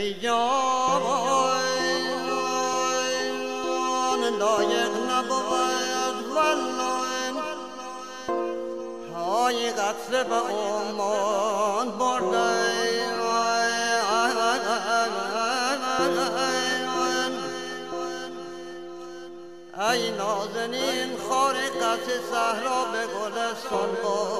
ای لایق والله های قطره به ای نازنین خارقت صحرا به گلستان برده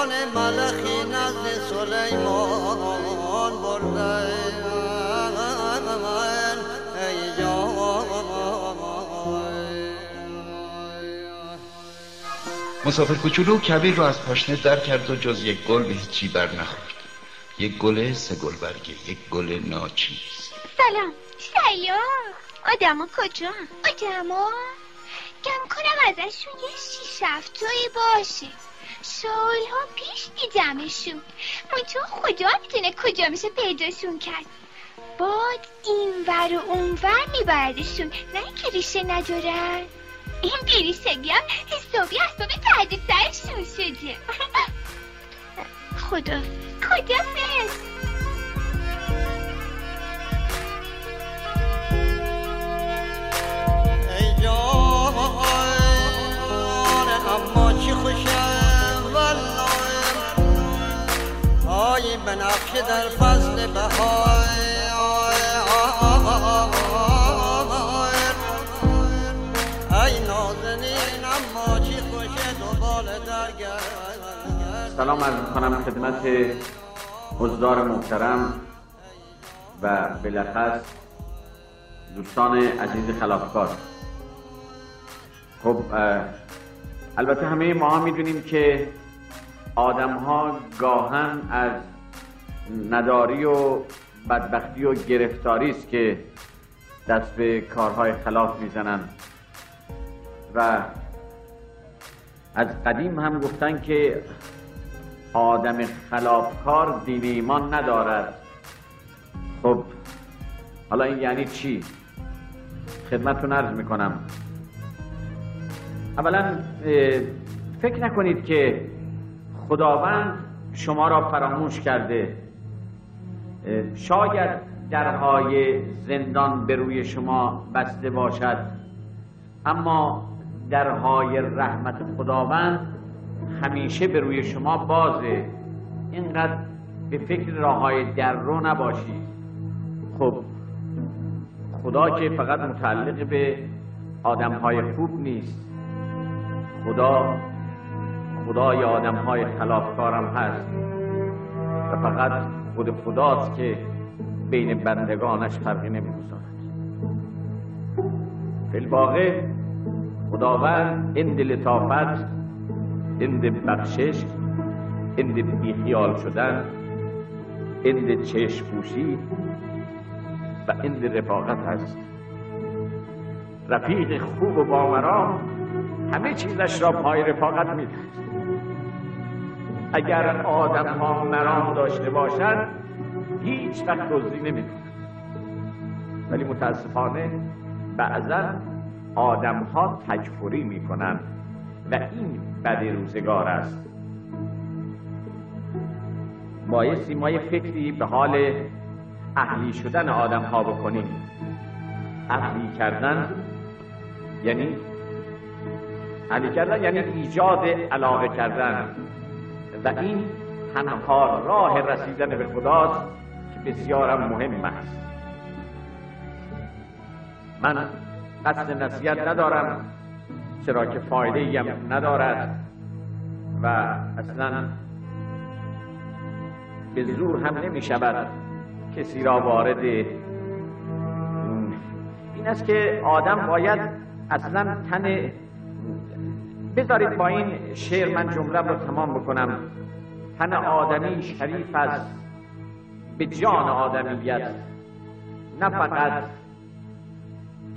ران ملخی نزد سلیمان برده مسافر کوچولو کبیر رو از پاشنه در کرد و جز یک گل به هیچی بر نخورد. یک گل سه گل برگه یک گل ناچیز. سلام. سلام آدما کجا؟ آدما؟ کم کنم ازشون یه شیش هفتایی باشه. سالها پیش دیدمشون تو خدا می‌تونه کجا میشه پیداشون کرد. باد این ور و اون ور میبردشون. نه که ریشه ندارن. این بیریشگی هم حسابی حساب تحت سرشون شده. خدا. خدا بنفشه در فصل بهای سلام عرض کنم خدمت حضار محترم و بلخص دوستان عزیز خلافکار خب البته همه ما می‌دونیم که آدم ها گاهن از نداری و بدبختی و گرفتاری است که دست به کارهای خلاف می‌زنن. و از قدیم هم گفتن که آدم خلافکار دین ایمان ندارد. خب حالا این یعنی چی؟ خدمتتون عرض می‌کنم. اولا فکر نکنید که خداوند شما را فراموش کرده. شاید درهای زندان به روی شما بسته باشد اما درهای رحمت خداوند همیشه به روی شما بازه. اینقدر به فکر راه های در رو نباشید خب خدا که فقط متعلق به آدم های خوب نیست. خدا خدای آدم های خلافکارم هست. و فقط خود خداست که بین بندگانش فرقی نمی‌گذارد. فی الواقع خداوند این لطافت این بخشش این بیخیال شدن این چشم پوشی و این رفاقت هست رفیق خوب و باورا همه چیزش را پای رفاقت میده اگر آدم ها مرام داشته باشند هیچ وقت دزدی نمیده ولی متاسفانه بعضا آدم ها تکفری می‌کنند و این بد روزگار است. بایستی ما یه فکری به حال اهلی شدن آدم ها بکنیم. اهلی کردن یعنی اهلی کردن یعنی ایجاد علاقه کردن. و این تنها راه رسیدن به خداست که بسیارم مهم است. من قصد نصیحت ندارم چرا که فایده هم ندارد و اصلا به زور هم نمی شود کسی را وارد این است که آدم باید اصلا تن بذارید با این شعر من جمله رو تمام بکنم. تن آدمی شریف است به جان آدمیت. نه فقط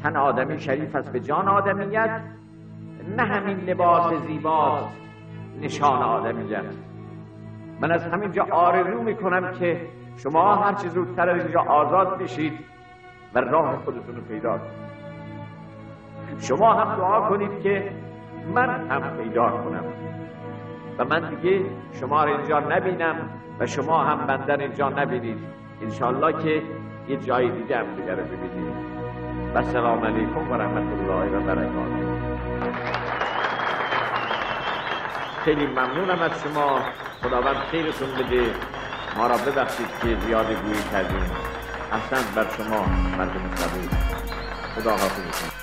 تن آدمی شریف است به جان آدمیت. نه همین لباس زیباست نشان آدمیت. من از همینجا آرزو می‌کنم که شما هر چه زودتر از اینجا آزاد بشید و راه خودتون رو پیدا کنید. شما هم دعا کنید که من هم پیدا کنم. و من دیگه شما رو اینجا نبینم و شما هم بندر اینجا نبینید. انشالله که یه جای دیگه هم دیگر رو ببینید. و سلام علیکم و رحمت الله و برکاته. خیلی ممنونم از شما. خداوند خیرتون بده. ما را ببخشید که زیاد گویی کردیم. احسن بر شما مردم صبور خدا حافظتون